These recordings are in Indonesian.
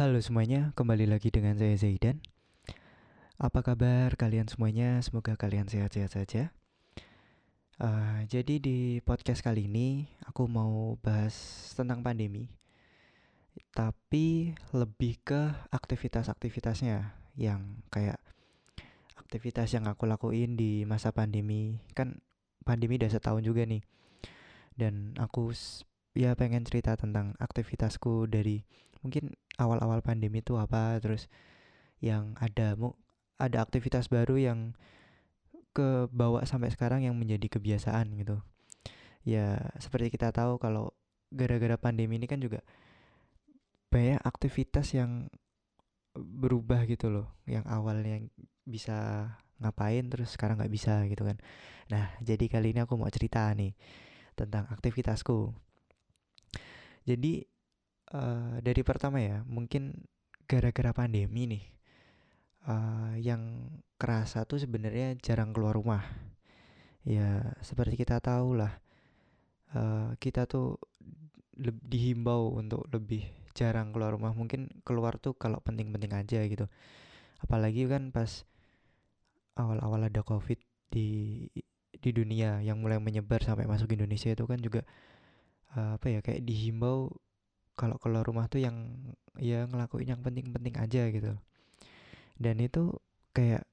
Halo semuanya, kembali lagi dengan saya Zaidan. Apa kabar kalian semuanya? Semoga kalian sehat-sehat saja. Uh, jadi di podcast kali ini aku mau bahas tentang pandemi, tapi lebih ke aktivitas-aktivitasnya yang kayak aktivitas yang aku lakuin di masa pandemi. Kan pandemi udah setahun juga nih, dan aku ya pengen cerita tentang aktivitasku dari mungkin awal-awal pandemi itu apa terus yang ada ada aktivitas baru yang ke bawah sampai sekarang yang menjadi kebiasaan gitu. Ya seperti kita tahu kalau gara-gara pandemi ini kan juga banyak aktivitas yang berubah gitu loh yang awalnya bisa ngapain terus sekarang nggak bisa gitu kan. Nah jadi kali ini aku mau cerita nih tentang aktivitasku jadi uh, dari pertama ya mungkin gara-gara pandemi nih uh, yang kerasa tuh sebenarnya jarang keluar rumah. Ya seperti kita tahu lah, uh, kita tuh dihimbau untuk lebih jarang keluar rumah. Mungkin keluar tuh kalau penting-penting aja gitu. Apalagi kan pas awal-awal ada covid di di dunia yang mulai menyebar sampai masuk Indonesia itu kan juga apa ya kayak dihimbau kalau keluar rumah tuh yang ya ngelakuin yang penting-penting aja gitu. Dan itu kayak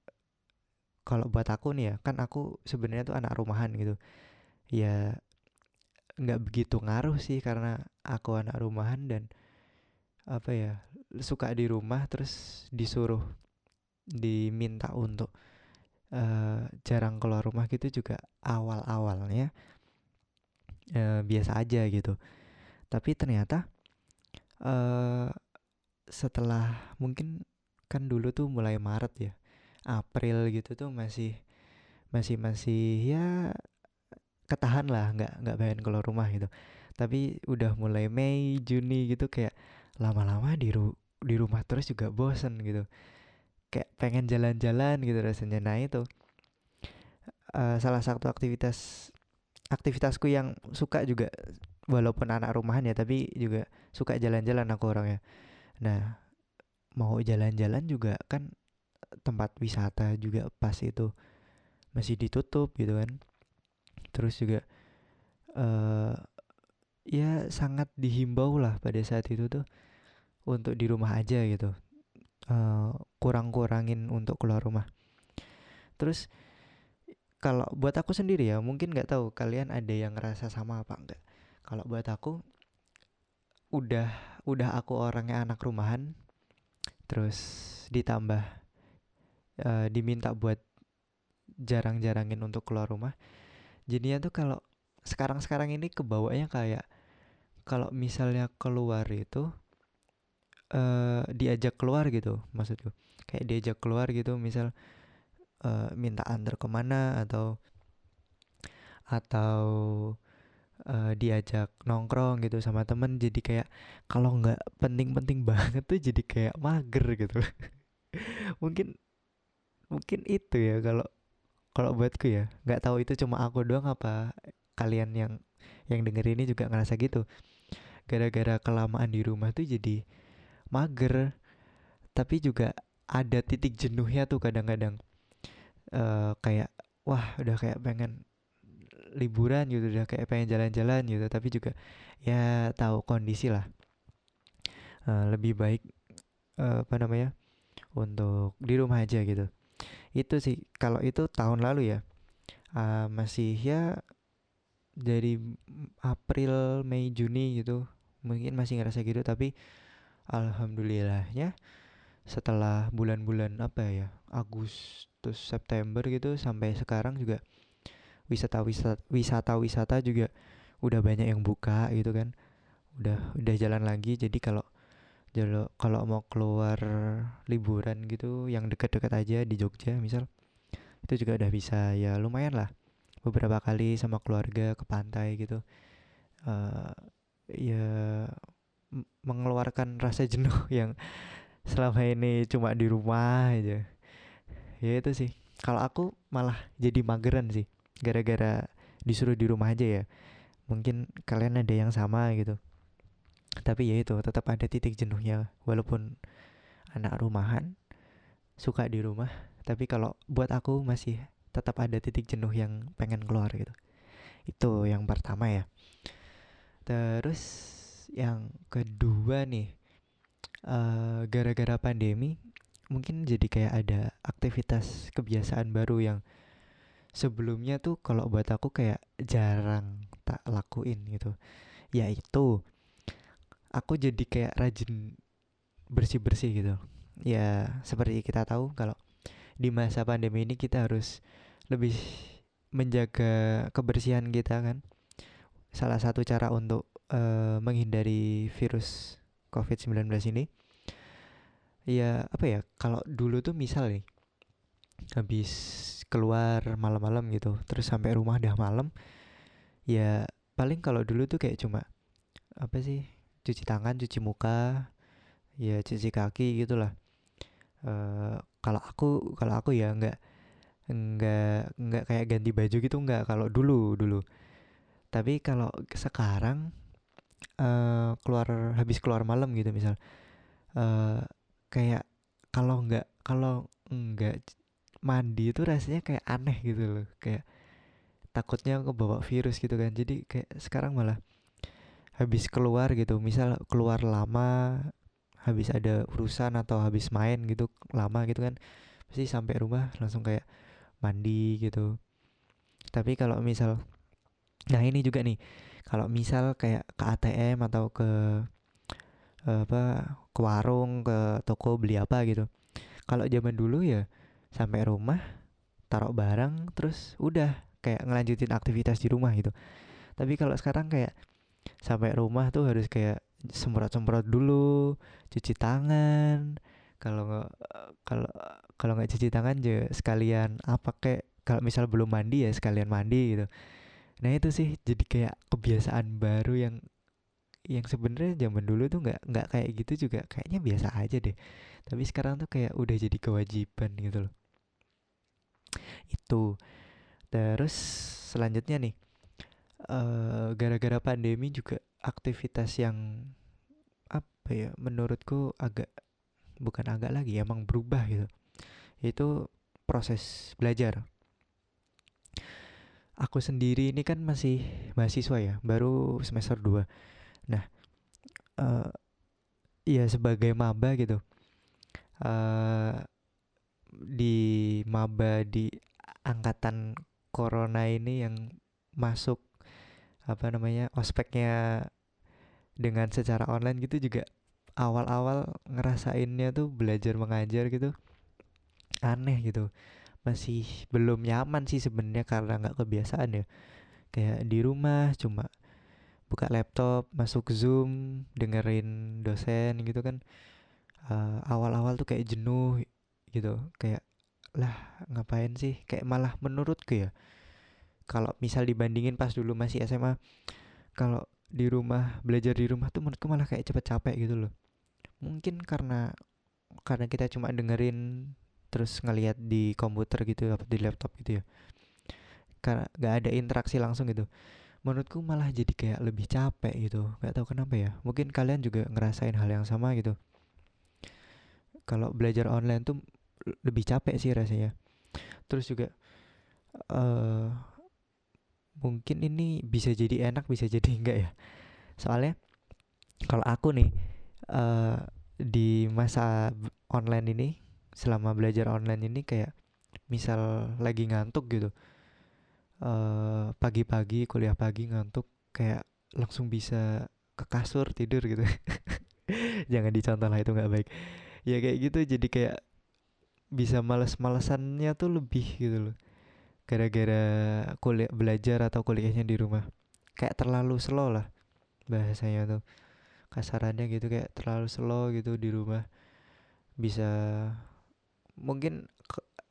kalau buat aku nih ya kan aku sebenarnya tuh anak rumahan gitu. Ya nggak begitu ngaruh sih karena aku anak rumahan dan apa ya suka di rumah terus disuruh diminta untuk uh, jarang keluar rumah gitu juga awal-awalnya uh, biasa aja gitu. Tapi ternyata uh, setelah mungkin kan dulu tuh mulai Maret ya April gitu tuh masih masih masih ya ketahan lah nggak nggak pengen keluar rumah gitu. Tapi udah mulai Mei Juni gitu kayak lama-lama di ru di rumah terus juga bosen gitu. Kayak pengen jalan-jalan gitu rasanya. Nah itu uh, salah satu aktivitas aktivitasku yang suka juga walaupun anak rumahan ya tapi juga suka jalan-jalan aku orangnya. Nah mau jalan-jalan juga kan tempat wisata juga pas itu masih ditutup gitu kan. Terus juga uh, ya sangat dihimbau lah pada saat itu tuh untuk di rumah aja gitu. Uh, kurang-kurangin untuk keluar rumah. Terus kalau buat aku sendiri ya mungkin nggak tahu kalian ada yang ngerasa sama apa enggak kalau buat aku udah udah aku orangnya anak rumahan terus ditambah uh, diminta buat jarang-jarangin untuk keluar rumah jadinya tuh kalau sekarang-sekarang ini kebawanya kayak kalau misalnya keluar itu uh, diajak keluar gitu maksudku. Kayak diajak keluar gitu misal uh, minta antar ke mana atau atau uh, diajak nongkrong gitu sama temen jadi kayak kalau nggak penting-penting banget tuh jadi kayak mager gitu. Mungkin mungkin itu ya kalau kalau buatku ya nggak tahu itu cuma aku doang apa kalian yang yang denger ini juga ngerasa gitu. Gara-gara kelamaan di rumah tuh jadi mager tapi juga ada titik jenuhnya tuh kadang-kadang uh, kayak wah udah kayak pengen liburan gitu udah kayak pengen jalan-jalan gitu tapi juga ya tahu kondisi lah. Uh, lebih baik uh, apa namanya untuk di rumah aja gitu. Itu sih kalau itu tahun lalu ya. Uh, masih ya dari April Mei Juni gitu. Mungkin masih ngerasa gitu tapi alhamdulillahnya setelah bulan-bulan apa ya Agustus September gitu sampai sekarang juga wisata-wisata wisata-wisata juga udah banyak yang buka gitu kan. Udah udah jalan lagi. Jadi kalau kalau kalau mau keluar liburan gitu yang dekat-dekat aja di Jogja misal itu juga udah bisa. Ya lumayan lah. Beberapa kali sama keluarga ke pantai gitu. Uh, ya mengeluarkan rasa jenuh yang selama ini cuma di rumah aja. Ya itu sih. Kalau aku malah jadi mageran sih gara-gara disuruh di rumah aja ya. Mungkin kalian ada yang sama gitu. Tapi ya itu tetap ada titik jenuhnya. Walaupun anak rumahan suka di rumah tapi kalau buat aku masih tetap ada titik jenuh yang pengen keluar gitu. Itu yang pertama ya. Terus yang kedua nih uh, gara-gara pandemi mungkin jadi kayak ada aktivitas kebiasaan baru yang sebelumnya tuh kalau buat aku kayak jarang tak lakuin gitu. Yaitu aku jadi kayak rajin bersih-bersih gitu. Ya seperti kita tahu kalau di masa pandemi ini kita harus lebih menjaga kebersihan kita kan. Salah satu cara untuk uh, menghindari virus COVID-19 ini ya apa ya kalau dulu tuh misal nih habis keluar malam-malam gitu terus sampai rumah udah malam ya paling kalau dulu tuh kayak cuma apa sih cuci tangan cuci muka ya cuci kaki gitulah. Uh, kalau aku kalau aku ya nggak nggak nggak kayak ganti baju gitu nggak kalau dulu dulu. Tapi kalau sekarang uh, keluar habis keluar malam gitu misal. Uh, kayak kalau nggak kalau nggak mandi itu rasanya kayak aneh gitu loh. Kayak takutnya bawa virus gitu kan. Jadi kayak sekarang malah habis keluar gitu misal keluar lama habis ada urusan atau habis main gitu lama gitu kan pasti sampai rumah langsung kayak mandi gitu. Tapi kalau misal nah ini juga nih kalau misal kayak ke ATM atau ke apa ke warung ke toko beli apa gitu. Kalau zaman dulu ya sampai rumah taruh barang terus udah kayak ngelanjutin aktivitas di rumah gitu. Tapi kalau sekarang kayak sampai rumah tuh harus kayak semprot-semprot dulu cuci tangan. Kalau nggak kalau kalau nggak cuci tangan aja sekalian apa kayak kalau misal belum mandi ya sekalian mandi gitu nah itu sih jadi kayak kebiasaan baru yang yang sebenarnya zaman dulu tuh nggak nggak kayak gitu juga. Kayaknya biasa aja deh. Tapi sekarang tuh kayak udah jadi kewajiban gitu loh. Itu. Terus selanjutnya nih uh, gara-gara pandemi juga aktivitas yang apa ya menurutku agak bukan agak lagi emang berubah gitu. Itu proses belajar aku sendiri ini kan masih mahasiswa ya baru semester 2 Nah, uh, ya sebagai maba gitu. Uh, di maba di angkatan corona ini yang masuk apa namanya ospeknya dengan secara online gitu juga awal-awal ngerasainnya tuh belajar mengajar gitu aneh gitu masih belum nyaman sih sebenarnya karena nggak kebiasaan ya. Kayak di rumah cuma buka laptop masuk zoom dengerin dosen gitu kan. Uh, awal-awal tuh kayak jenuh gitu kayak lah ngapain sih? Kayak malah menurutku ya kalau misal dibandingin pas dulu masih SMA kalau di rumah belajar di rumah tuh menurutku malah kayak cepet capek gitu loh. Mungkin karena karena kita cuma dengerin terus ngelihat di komputer gitu atau di laptop gitu ya. Karena gak ada interaksi langsung gitu. Menurutku malah jadi kayak lebih capek gitu nggak tahu kenapa ya. Mungkin kalian juga ngerasain hal yang sama gitu. Kalau belajar online tuh lebih capek sih rasanya. Terus juga uh, mungkin ini bisa jadi enak bisa jadi enggak ya. Soalnya kalau aku nih uh, di masa online ini selama belajar online ini kayak misal lagi ngantuk gitu pagi pagi-pagi kuliah pagi ngantuk kayak langsung bisa ke kasur tidur gitu. Jangan dicontoh lah itu nggak baik. Ya kayak gitu jadi kayak bisa males-malesannya tuh lebih gitu loh. Gara-gara kuliah belajar atau kuliahnya di rumah. Kayak terlalu slow lah bahasanya tuh. Kasarannya gitu kayak terlalu slow gitu di rumah. Bisa mungkin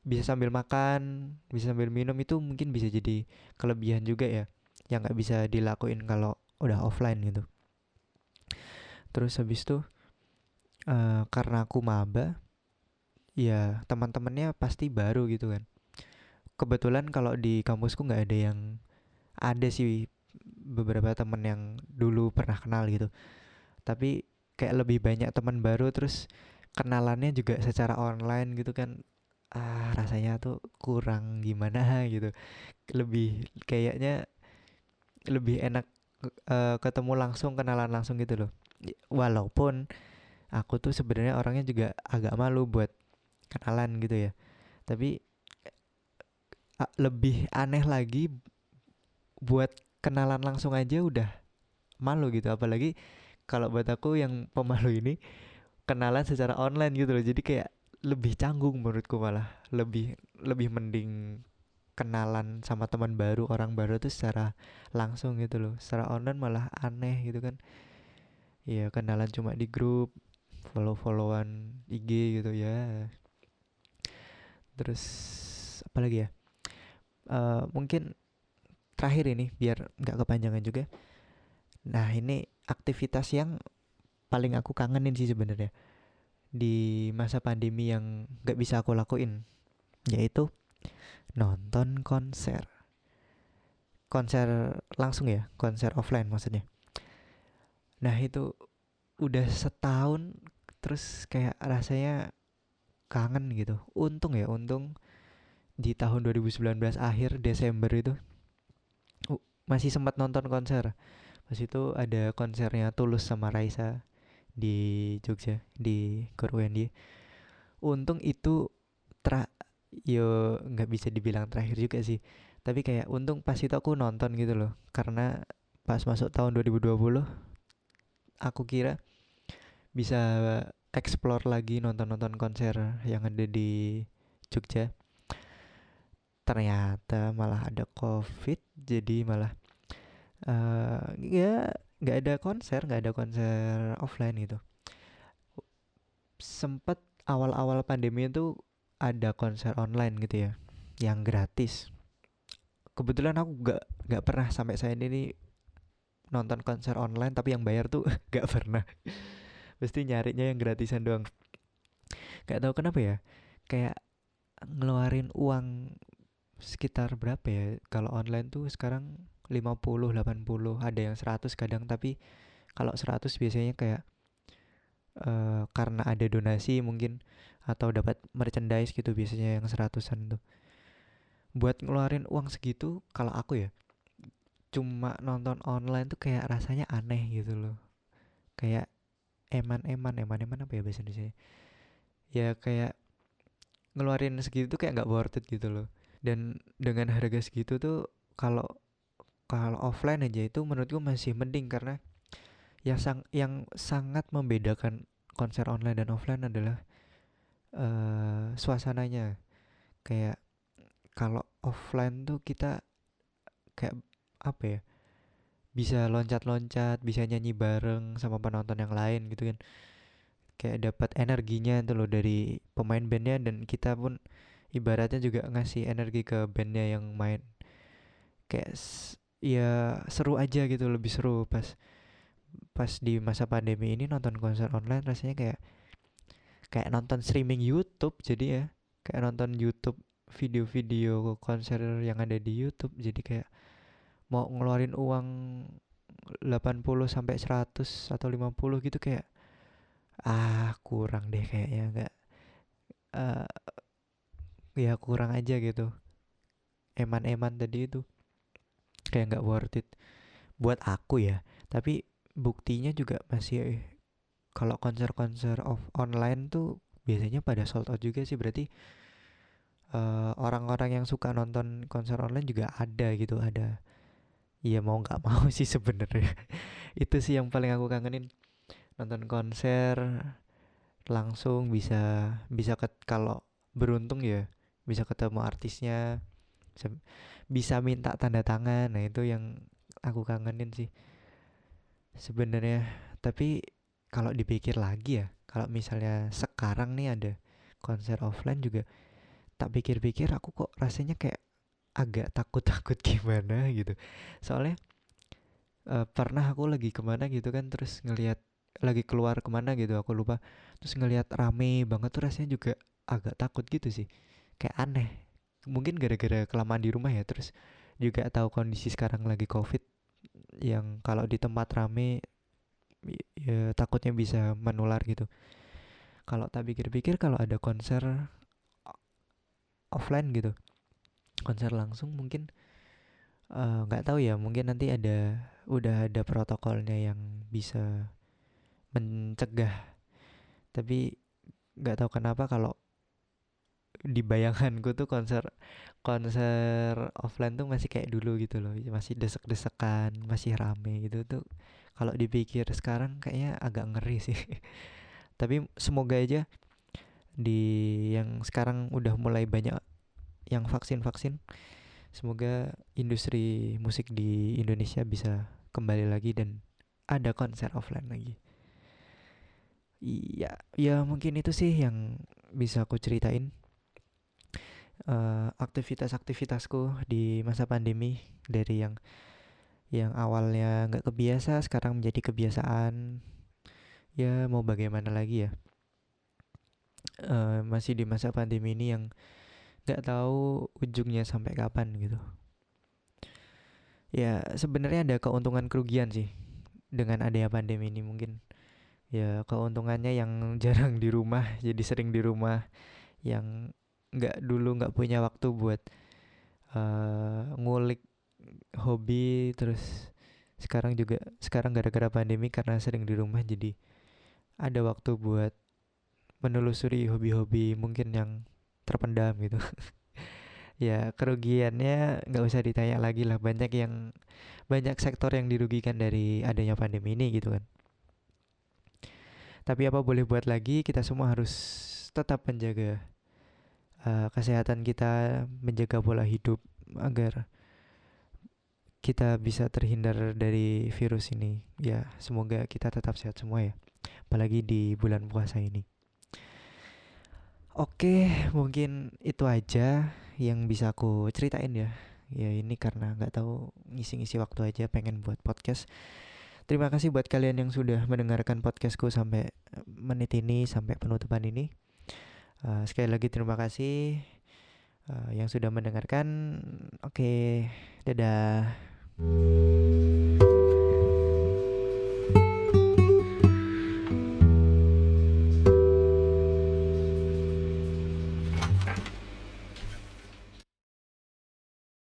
bisa sambil makan bisa sambil minum itu mungkin bisa jadi kelebihan juga ya yang nggak bisa dilakuin kalau udah offline gitu. Terus habis itu uh, karena aku maba ya teman-temannya pasti baru gitu kan. Kebetulan kalau di kampusku nggak ada yang ada sih beberapa temen yang dulu pernah kenal gitu. Tapi kayak lebih banyak teman baru terus kenalannya juga secara online gitu kan ah rasanya tuh kurang gimana gitu. Lebih kayaknya lebih enak uh, ketemu langsung kenalan langsung gitu loh. Walaupun aku tuh sebenarnya orangnya juga agak malu buat kenalan gitu ya. Tapi uh, lebih aneh lagi buat kenalan langsung aja udah malu gitu. Apalagi kalau buat aku yang pemalu ini kenalan secara online gitu loh. Jadi kayak lebih canggung menurutku malah. Lebih lebih mending kenalan sama teman baru orang baru tuh secara langsung gitu loh. Secara online malah aneh gitu kan. Ya kenalan cuma di grup follow followan IG gitu ya. Terus apa lagi ya? Uh, mungkin terakhir ini biar nggak kepanjangan juga. Nah ini aktivitas yang paling aku kangenin sih sebenarnya di masa pandemi yang gak bisa aku lakuin yaitu nonton konser. Konser langsung ya konser offline maksudnya. Nah itu udah setahun terus kayak rasanya kangen gitu. Untung ya untung di tahun 2019 akhir Desember itu uh, masih sempat nonton konser. Pas itu ada konsernya Tulus sama Raisa di Jogja di Korwendi untung itu tra yo nggak bisa dibilang terakhir juga sih. Tapi kayak untung pas itu aku nonton gitu loh. Karena pas masuk tahun 2020 aku kira bisa explore lagi nonton-nonton konser yang ada di Jogja. Ternyata malah ada covid jadi malah uh, ya nggak ada konser nggak ada konser offline gitu. Sempet awal-awal pandemi itu ada konser online gitu ya yang gratis. Kebetulan aku nggak nggak pernah sampai saya ini nonton konser online tapi yang bayar tuh nggak pernah. Pasti nyarinya yang gratisan doang. Nggak tahu kenapa ya kayak ngeluarin uang sekitar berapa ya kalau online tuh sekarang 50, 80, ada yang 100 kadang tapi kalau 100 biasanya kayak uh, karena ada donasi mungkin atau dapat merchandise gitu biasanya yang seratusan tuh. Buat ngeluarin uang segitu kalau aku ya cuma nonton online tuh kayak rasanya aneh gitu loh. Kayak eman-eman, eman-eman apa ya bahasa Indonesia? Ya kayak ngeluarin segitu tuh kayak nggak worth it gitu loh. Dan dengan harga segitu tuh kalau kalau offline aja itu menurutku masih mending karena yang sang yang sangat membedakan konser online dan offline adalah uh, suasananya. Kayak kalau offline tuh kita kayak apa ya bisa loncat-loncat bisa nyanyi bareng sama penonton yang lain gitu kan. Kayak dapat energinya itu loh dari pemain bandnya dan kita pun ibaratnya juga ngasih energi ke bandnya yang main. Kayak ya seru aja gitu lebih seru pas pas di masa pandemi ini nonton konser online rasanya kayak kayak nonton streaming YouTube jadi ya kayak nonton YouTube video-video konser yang ada di YouTube jadi kayak mau ngeluarin uang 80 sampai 100 atau 50 gitu kayak ah kurang deh kayaknya enggak uh, ya kurang aja gitu eman-eman tadi itu kayak nggak worth it. Buat aku ya tapi buktinya juga masih kalau konser-konser off online tuh biasanya pada sold out juga sih. Berarti eh, orang-orang yang suka nonton konser online juga ada gitu ada. Iya mau nggak mau sih sebenarnya. Itu sih yang paling aku kangenin. Nonton konser langsung bisa bisa ke kalau beruntung ya bisa ketemu artisnya bisa minta tanda tangan. Nah itu yang aku kangenin sih. Sebenarnya tapi kalau dipikir lagi ya kalau misalnya sekarang nih ada konser offline juga tak pikir-pikir aku kok rasanya kayak agak takut-takut gimana gitu. Soalnya uh, pernah aku lagi ke mana gitu kan terus ngelihat lagi keluar ke mana gitu aku lupa. Terus ngelihat rame banget tuh rasanya juga agak takut gitu sih. Kayak aneh mungkin gara-gara kelamaan di rumah ya terus juga tahu kondisi sekarang lagi covid yang kalau di tempat rame ya takutnya bisa menular gitu. Kalau tak pikir-pikir kalau ada konser offline gitu konser langsung mungkin eh, nggak uh, tahu ya mungkin nanti ada udah ada protokolnya yang bisa mencegah. Tapi nggak tahu kenapa kalau di bayanganku tuh konser konser offline tuh masih kayak dulu gitu loh. Masih desek-desekan masih rame gitu tuh. Kalau dipikir sekarang kayaknya agak ngeri sih. Tapi semoga aja di yang sekarang udah mulai banyak yang vaksin-vaksin semoga industri musik di Indonesia bisa kembali lagi dan ada konser offline lagi. Iya ya mungkin itu sih yang bisa aku ceritain uh, aktivitas-aktivitasku di masa pandemi dari yang yang awalnya nggak kebiasa sekarang menjadi kebiasaan. Ya mau bagaimana lagi ya? Uh, masih di masa pandemi ini yang nggak tahu ujungnya sampai kapan gitu. Ya sebenarnya ada keuntungan kerugian sih dengan adanya pandemi ini mungkin. Ya keuntungannya yang jarang di rumah jadi sering di rumah yang nggak dulu nggak punya waktu buat uh, ngulik hobi terus sekarang juga sekarang gara-gara pandemi karena sering di rumah jadi ada waktu buat menelusuri hobi-hobi mungkin yang terpendam gitu. Ya kerugiannya nggak usah ditanya lagi lah banyak yang banyak sektor yang dirugikan dari adanya pandemi ini gitu kan. Tapi apa boleh buat lagi kita semua harus tetap menjaga uh, kesehatan kita, menjaga pola hidup agar kita bisa terhindar dari virus ini. Ya, semoga kita tetap sehat semua ya. Apalagi di bulan puasa ini. Oke, mungkin itu aja yang bisa aku ceritain ya. Ya ini karena nggak tahu ngisi-ngisi waktu aja pengen buat podcast. Terima kasih buat kalian yang sudah mendengarkan podcastku sampai menit ini sampai penutupan ini. Uh, sekali lagi terima kasih uh, yang sudah mendengarkan. Oke, okay, dadah.